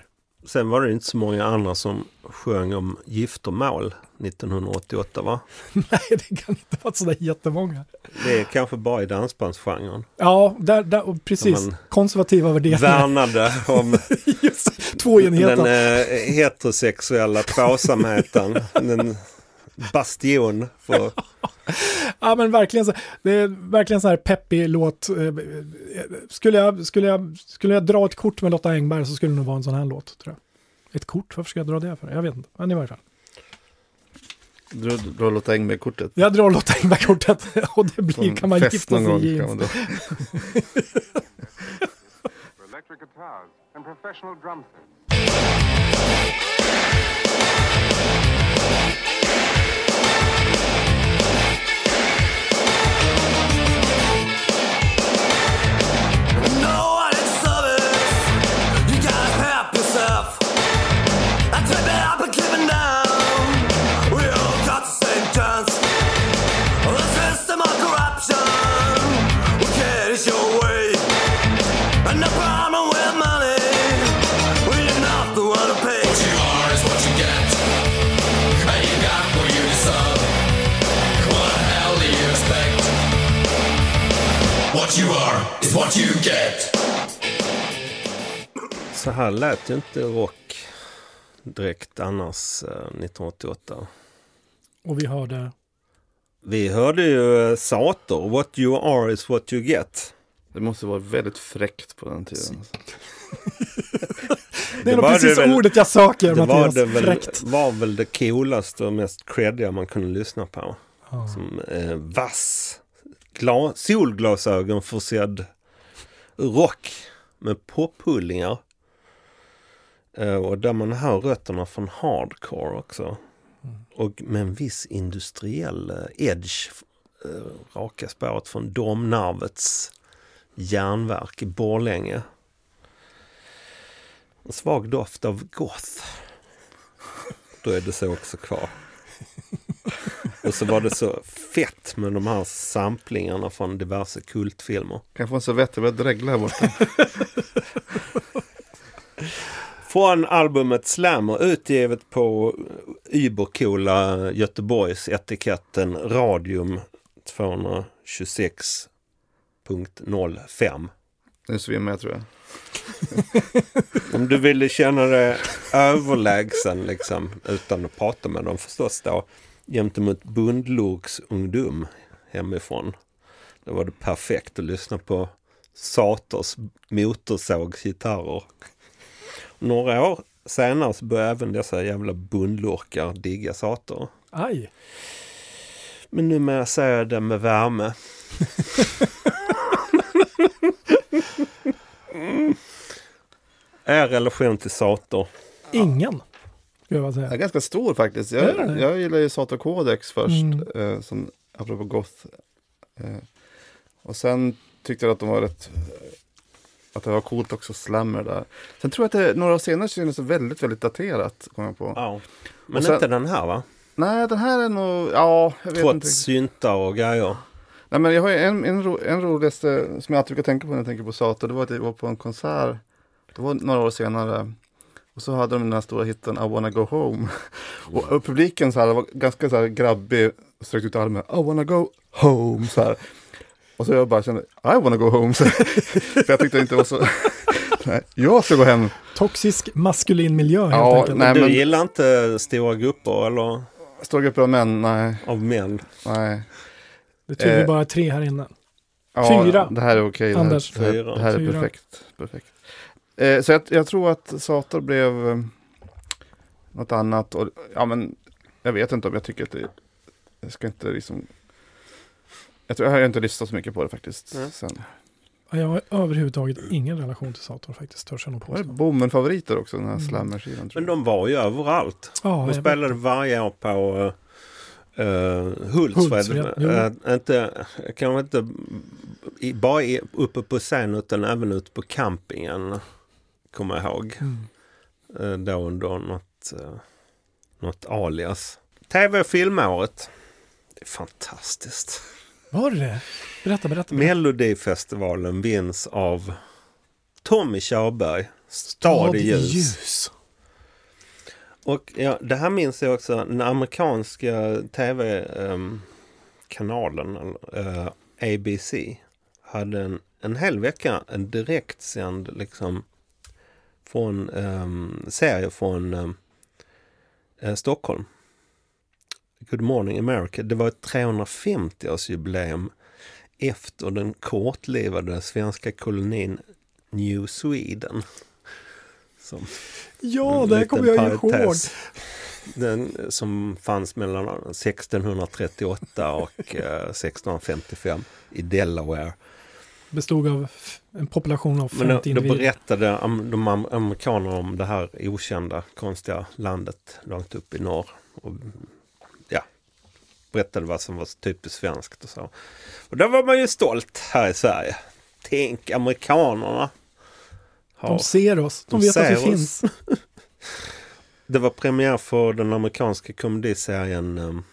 Sen var det inte så många andra som sjöng om giftermål 1988 va? Nej, det kan inte vara sådär jättemånga. Det är kanske bara i dansbandsgenren. Ja, där, där, precis. Konservativa värderingar. Värnade om Just, två enheter. den eh, heterosexuella tvåsamheten. en bastion för... Ja men verkligen så, det är verkligen så här peppig låt. Eh, Skulle jag, skulle, jag, skulle jag dra ett kort med Lotta Engberg så skulle det nog vara en sån här låt tror jag. Ett kort? Varför ska jag dra det för? Jag vet inte. Men i varje fall. Du, du har Lotta Engberg-kortet. Jag drar Lotta Engberg-kortet och det blir, Som kan man gifta sig i jeans. is what you get. Så här lät ju inte rock direkt annars eh, 1988. Och vi hörde... Vi hörde ju eh, Sator, What you are is what you get. Det måste vara väldigt fräckt på den tiden. alltså. Det är nog var precis det väl- ordet jag söker, Det var, Mattias. det väl, Fräckt. var väl det coolaste och mest creddiga man kunde lyssna på. Ja. Som eh, vass, gla, solglasögon försedd rock med pophullingar. Eh, och där man hör rötterna från hardcore också. Och med en viss industriell eh, edge. Eh, raka spåret från Domnarvets järnverk i Borlänge. En svag doft av goth. Då är det så också kvar. Och så var det så fett med de här samplingarna från diverse kultfilmer. Kan jag få en servett? Jag börjar dregla här borta. Från albumet Slammer utgivet på übercoola Göteborgs etiketten Radium 226.05. Nu svimmar jag tror jag. Om du ville känna dig överlägsen liksom, utan att prata med dem förstås då, gentemot bundloksungdom hemifrån. Då var det perfekt att lyssna på Saters motorsågsgitarrer. Några år senare så började även dessa jävla bundlurkar digga Sater. Aj. Men numera säger jag det med värme. mm. Er relation till Sater? Ingen. Skulle jag är säga. ganska stor faktiskt. Jag, det? jag gillar ju Sator Codex först, Mm. eh, som, apropå goth. Eh, och sen tyckte jag att de var rätt, att det var coolt också, Slammer där. Sen tror jag att det, några år senare kändes väldigt, väldigt daterat, kom jag på. Ja. Men sen- inte den här va? Nej, den här är nog, ja, jag vet inte. Trots riktigt. syntar och grejer. Nej, men jag har ju en, en, ro, en roligaste som jag alltid brukar tänka på när jag tänker på Sator. Det var att jag var på en konsert. Det var några år senare. Och så hade de den här stora hitten I wanna go home. Och, och publiken så här, var ganska så här grabbig. och Sträckte ut armen. I wanna go home. Så här. Och så jag bara kände I wanna go home. Så, för jag tyckte inte det var så. Nej, jag ska gå hem. Toxisk maskulin miljö helt Ja, enkelt. nej. du men- gillar inte stora grupper eller Stora grupper av män. Nej, av män? nej. Det vi eh, bara tre här inne. Ja, Fyra. Det här är okej. Här, Anders. det här, det här är perfekt. perfekt. Eh, så jag, jag tror att Sator blev eh, något annat. Och, ja, men, jag vet inte om jag tycker att det... Jag ska inte liksom... Jag tror jag har inte lyssnat så mycket på det faktiskt. Nej. Sen. Ja, Jag har överhuvudtaget ingen relation till Sator faktiskt, törs jag nog påstå. Bommen-favoriter också, den här Mm. slammer-skivan? Men de var ju överallt. Ja, De spelade vet. varje år på uh, Hultsfred. Uh, inte, kanske inte i, bara i, uppe på scen utan även ute på campingen. Kommer jag ihåg. Mm. Uh, då under något, uh, något alias. Tv och filmåret. Det är fantastiskt. Var det det? Berätta, berätta. berätta. Melodifestivalen vinns av Tommy Körberg, Stad i ljus. Och ja, det här minns jag också, den amerikanska tv-kanalen eh, ABC hade en, en hel vecka en direktsänd liksom från um, serie från um, eh, Stockholm. Good Morning America. Det var ett 350-årsjubileum efter den kortlivade svenska kolonin New Sweden. Som Ja, det här kommer jag ihåg. Den som fanns mellan 1638 och eh, 1655 i Delaware. Bestod av en population av Men då, 50 då individer. berättade de am- amerikanerna om det här okända, konstiga landet långt upp i norr. Och, ja, berättade vad som var typiskt svenskt och så. Och då var man ju stolt här i Sverige. Tänk amerikanerna. har- De ser oss, de, De vet att vi finns. Det var premiär för den amerikanska komediserien um,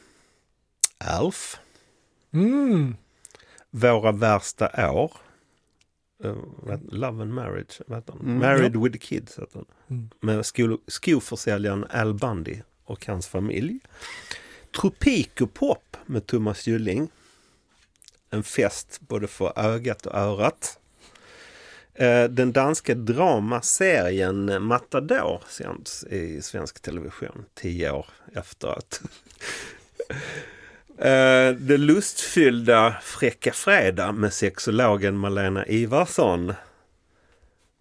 Alf. Mm. Våra värsta år. Uh, Love and Marriage. Vad heter? Mm, Married with Kids heter. Mm. Med sko, skoförsäljaren Al Bundy och hans familj. Tropikopop med Thomas Gylling. En fest både för ögat och örat. Eh, Den danska dramaserien Matador sänds i svensk television tio år efteråt. Eh, det lustfyllda Fräcka Fredag med sexologen Malena Ivarsson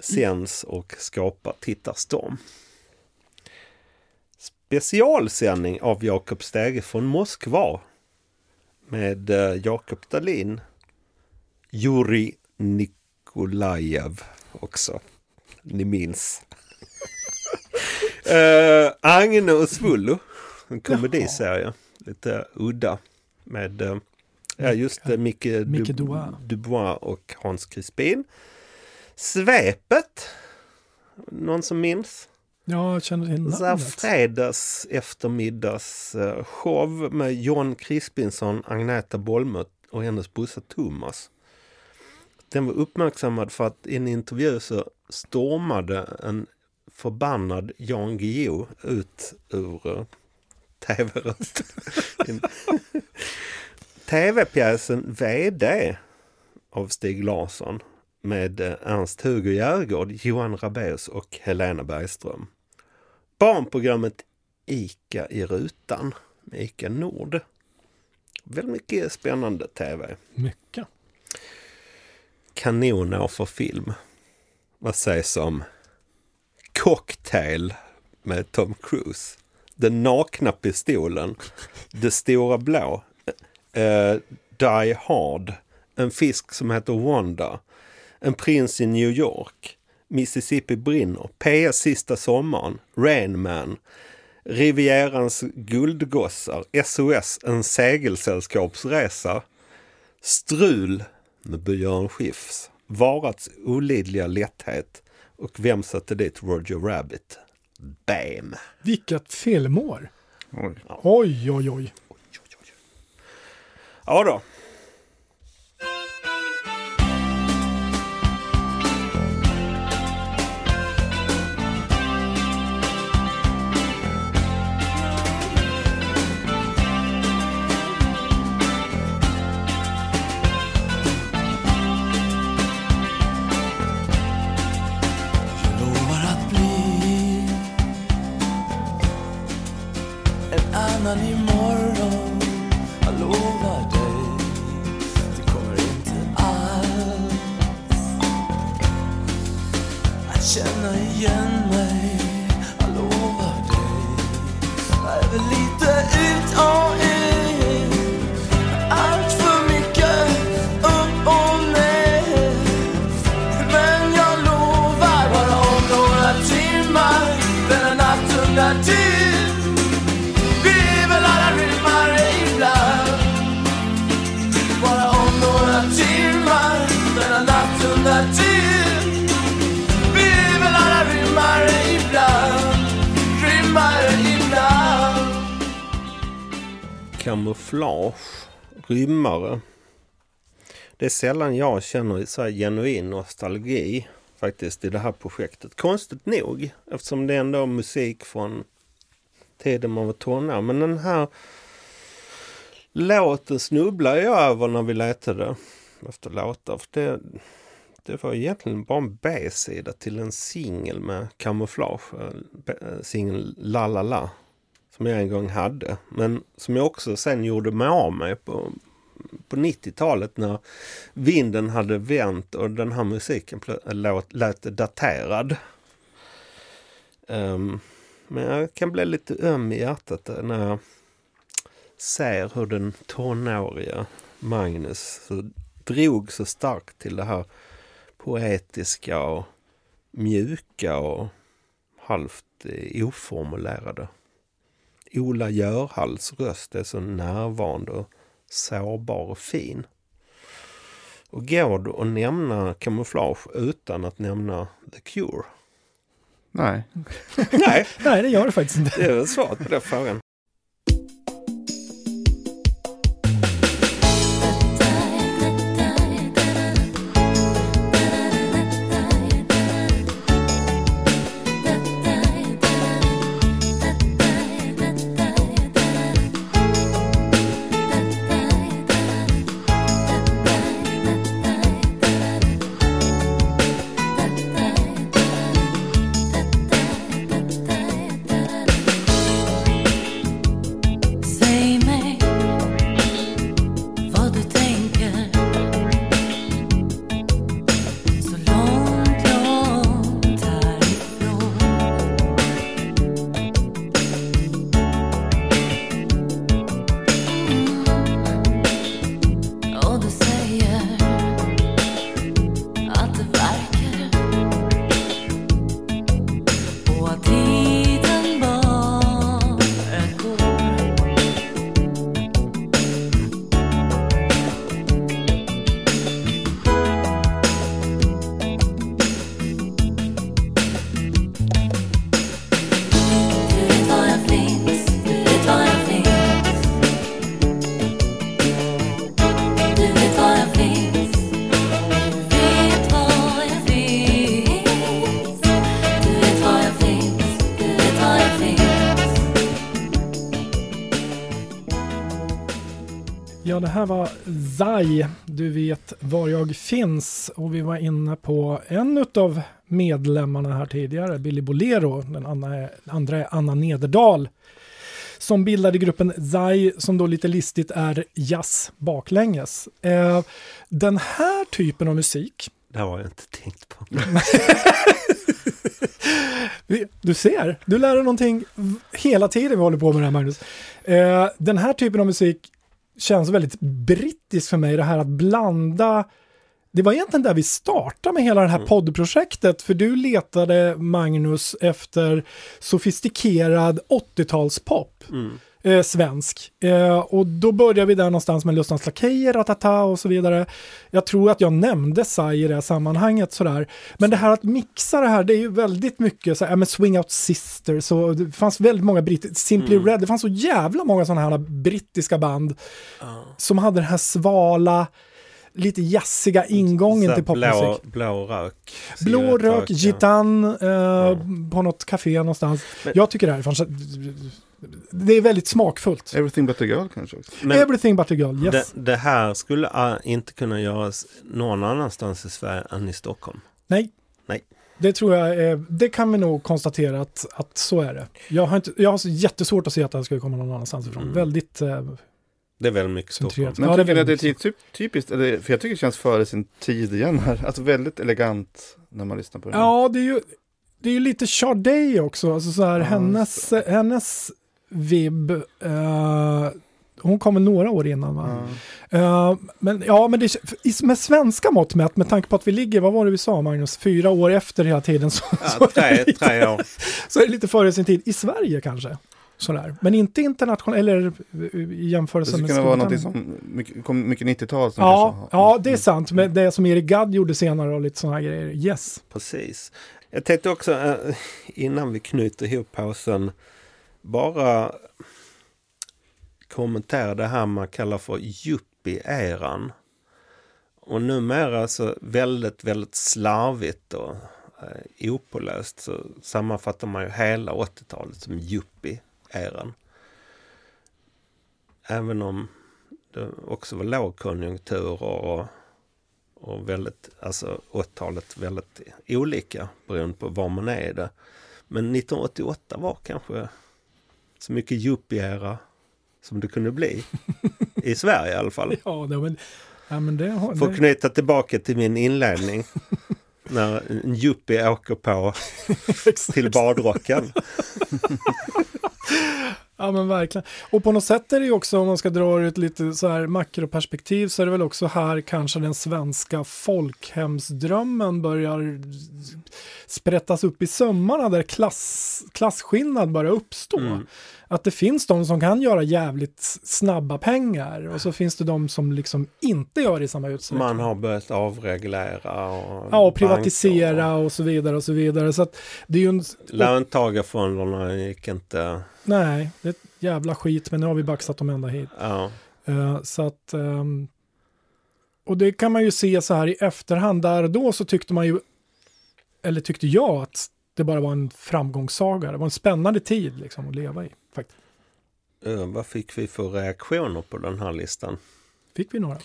sänds och skapar tittarstorm. Specialsändning av Jakob Stege från Moskva med eh, Jakob Dalin, Juri Nikolajev också. Ni minns. uh, Agne och Svullo, en komediserie. Lite udda med eh, ja, just det, Micke, Micke Du- Dubois. Dubois och Hans Crispin. Svepet. Någon som minns? Ja, jag känner till namnet. fredags eftermiddags eh, show med John Crispinsson, Agneta Bolmött och hennes brorsa Thomas. Den var uppmärksammad för att i en intervju så stormade en förbannad Jan Guillou ut ur tv-rutan. Tv-pjäsen VD av Stig Larsson med eh, Ernst-Hugo Järegård, Johan Rabaeus och Helena Bergström. Barnprogrammet ICA i rutan med ICA Nord. Väldigt mycket spännande tv. Mycket. Kanonår för film. Vad sägs om Cocktail med Tom Cruise? Den nakna pistolen. Det stora blå. eh, Die Hard. En fisk som heter Wanda. En prins i New York. Mississippi brinner. PS sista sommaren. Rain Man. Rivierans guldgossar. SOS, en segelsällskapsresa. Strul med Björn Skifs. Varats olidliga lätthet. Och vem satte dit Roger Rabbit? Bam! Vilket filmår! Oj. Oj, oj, oj. Ja då. Känna Kamouflage. Rymmare. Det är sällan jag känner så här genuin nostalgi faktiskt i det här projektet. Konstigt nog, eftersom det ändå är musik från tiden man var tonåring. Men den här låten snubblade jag över när vi letade efter låtar. För det, det var egentligen bara en B-sida till en singel med kamouflage. eh, eh Singeln La La La. Som jag en gång hade. Men som jag också sen gjorde mig av med på, på 90-talet när vinden hade vänt och den här musiken lät, lät daterad. Um, men jag kan bli lite öm i hjärtat när jag ser hur den tonåriga Magnus så drog så starkt till det här poetiska och mjuka och halvt eh, oformulerade. Ola Görhalls röst är så närvarande och sårbar och fin. Och går det att nämna kamouflage utan att nämna The Cure? Nej. Nej, Nej, det gör det faktiskt inte. det är väl svaret på den frågan. Och Ja, det här var Zai, Du vet var jag finns. Och vi var inne på en av medlemmarna här tidigare, Billy Bolero. Den andra är, andra är Anna Nederdal. Som bildade gruppen Zai, som då lite listigt är jazz baklänges. Eh, den här typen av musik, Det har jag inte tänkt på. Du ser, du lär dig någonting hela tiden vi håller på med det här Magnus. Eh, den här typen av musik känns väldigt brittisk för mig, det här att blanda det var egentligen där vi startade med hela det här poddprojektet, för du letade Magnus efter sofistikerad 80-talspop. Eh, svensk. Eh, och då började vi där någonstans med Lustans Lakejer, Ratata och så vidare. Jag tror att jag nämnde Sai i det här sammanhanget sådär. Men det här att mixa det här, det är ju väldigt mycket så här, men Swing Out Sisters och det fanns väldigt många brittiska, Simply Red, det fanns så jävla många sådana här brittiska band som hade den här svala, lite jazziga ingången Så till popmusik. blå, blå rök. Blå rök, ja. gitan eh, på något café någonstans. Men- jag tycker det här är fanns- det är väldigt smakfullt. Everything but a girl kanske också. Men Everything but a girl, yes. det, det här skulle äh, inte kunna göras någon annanstans i Sverige än i Stockholm. Nej. Nej. Det tror jag är, det kan vi nog konstatera att, att så är det. Jag har, inte, jag har så jättesvårt att se att det här skulle komma någon annanstans ifrån. Mm. Väldigt eh, Det är väldigt mycket Centrerat. Stockholm. Men Ja, det är tycker ni att det är tidstypiskt? Eller, för jag tycker det känns före sin tid igen här. Alltså väldigt elegant när man lyssnar på det. Ja, det är ju, det är ju lite Sade också. Alltså så här, Ja, hennes, hennes vibb, eh, hon kom väl några år innan va? Ja. Eh, men ja, men det, med svenska mått mätt, med tanke på att vi ligger, vad var det vi sa Magnus, fyra år efter hela tiden, så, så, Ja, är, det lite, tre år. så är det lite före sin tid. I Sverige kanske. Sådär. Men inte internationellt, eller i Det jämförelse skulle med kunna vara något som mycket, kom mycket 90-tal. Som Ja, kanske ja, det är sant. Men det som Erik Gadd gjorde senare och lite sådana här grejer. Yes. Precis. Jag tänkte också eh, innan vi knyter ihop pausen bara kommentera det här man kallar för yuppie-eran. Och numera så väldigt, väldigt slarvigt och eh, opåläst så sammanfattar man ju hela 80-talet som yuppie-eran. Även om det också var lågkonjunkturer och, och väldigt, alltså 80-talet väldigt olika beroende på var man är i det. Men 1988 var kanske så mycket yuppie-era som det kunde bli. I Sverige i alla fall. Ja, det, men, ja, men det har... För att Det, knyta tillbaka till min inledning. när en yuppie åker på till badrocken. Ja men verkligen. Och på något sätt är det ju också, om man ska dra ett lite så här makroperspektiv, så är det väl också här kanske den svenska folkhemsdrömmen börjar sprättas upp i sömmarna där klass, klasskillnad börjar uppstå. Mm. Att det finns de som kan göra jävligt snabba pengar och så finns det de som liksom inte gör det i samma utsträckning. Man har börjat avreglera och, Ja, och privatisera banker och så vidare och så vidare. Så att det är ju en... och Löntagarfonderna gick inte... Nej, det är ett jävla skit, men nu har vi baxat dem ända hit. Ja, Eh, så att, ehm, och det kan man ju se så här i efterhand. Där och då så tyckte man ju, eller tyckte jag att det bara var en framgångssaga. Det var en spännande tid liksom att leva i. Faktiskt. eh, vad fick vi för reaktioner på den här listan? Fick vi några?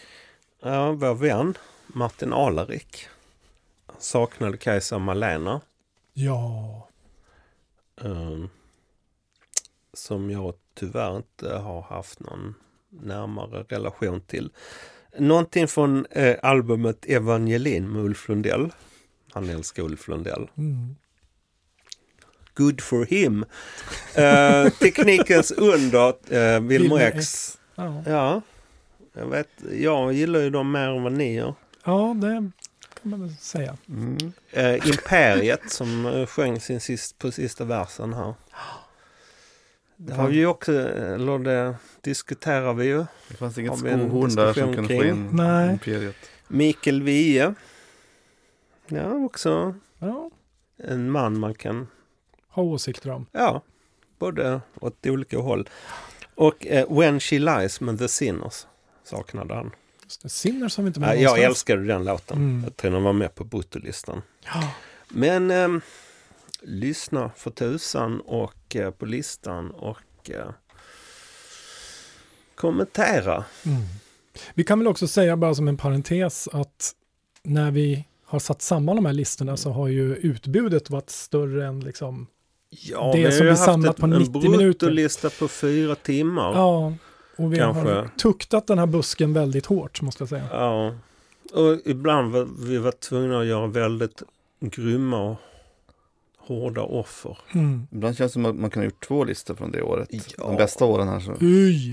Ja, vår vän Martin Alarik saknade Kajsa Malena. Ja, eh, som jag tyvärr inte har haft någon närmare relation till. Någonting från eh, albumet Evangelin med Ulf Lundell. Han älskar Ulf Lundell. mm. Good for him. Eh, teknikens under, eh, Wilmer Wilmer X. ja. Ja, jag vet. Jag gillar ju dem mer än vad ni gör. ja det kan man väl säga. Mm. Eh, Imperiet som eh, sjöng sin sist, på sista versen här. Det har vi ju också, eller det diskuterar vi ju. Det fanns inget skohorn där som kunde kring? få in Nej. imperiet. Mikael Wiehe. Ja, också Ja, en man man kan, ha åsikter om. ja, både åt olika håll. Och eh, When She Lies med The Sinners saknade han. Sinners har vi inte med Ja, jag älskade den låten. Mm. Jag tror den var med på Bruttolistan. Ja, Men eh, lyssna för tusan och eh, på listan och eh, kommentera. Mm. Vi kan väl också säga bara som en parentes att när vi har satt samman de här listorna så har ju utbudet varit större än liksom, Ja, Det vi har som vi haft samlat ett- på 90 minuter. En bruttolista på fyra timmar. ja, och vi har Kanske. tuktat den här busken väldigt hårt måste jag säga. Ja. Och ibland var vi var tvungna att göra väldigt grymma och hårda offer. Mm. Ibland känns det som att man kan ha gjort två listor från det året. Ja. De bästa åren här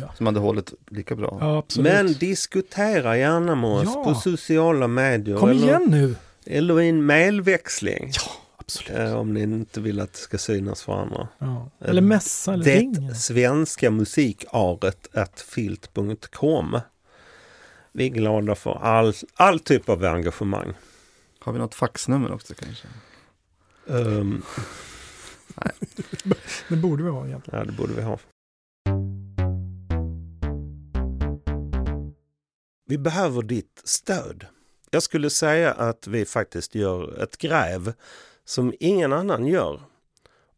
ja. som hade hållit lika bra. ja. Men diskutera gärna med oss Ja. på sociala medier. Kom eller, igen nu! eller i en mailväxling. Ja, absolut. Eh, om ni inte vill att det ska synas för andra. Ja. Eller mässa eller ring. Det svenska musikaret at filt.com. Vi är glada för all, all typ av engagemang. Har vi något faxnummer också kanske? Um, Det borde vi ha egentligen. ja, det borde vi ha. Vi behöver ditt stöd. Jag skulle säga att vi faktiskt gör ett gräv som ingen annan gör.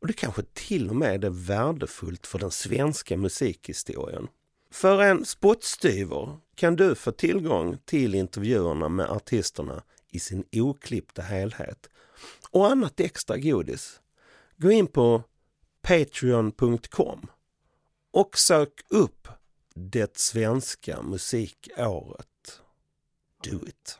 Och det kanske till och med är värdefullt för den svenska musikhistorien. För en spottstyver kan du få tillgång till intervjuerna med artisterna i sin oklippta helhet och annat extra godis. Gå in på patreon.com och sök upp det svenska musikåret. Do it!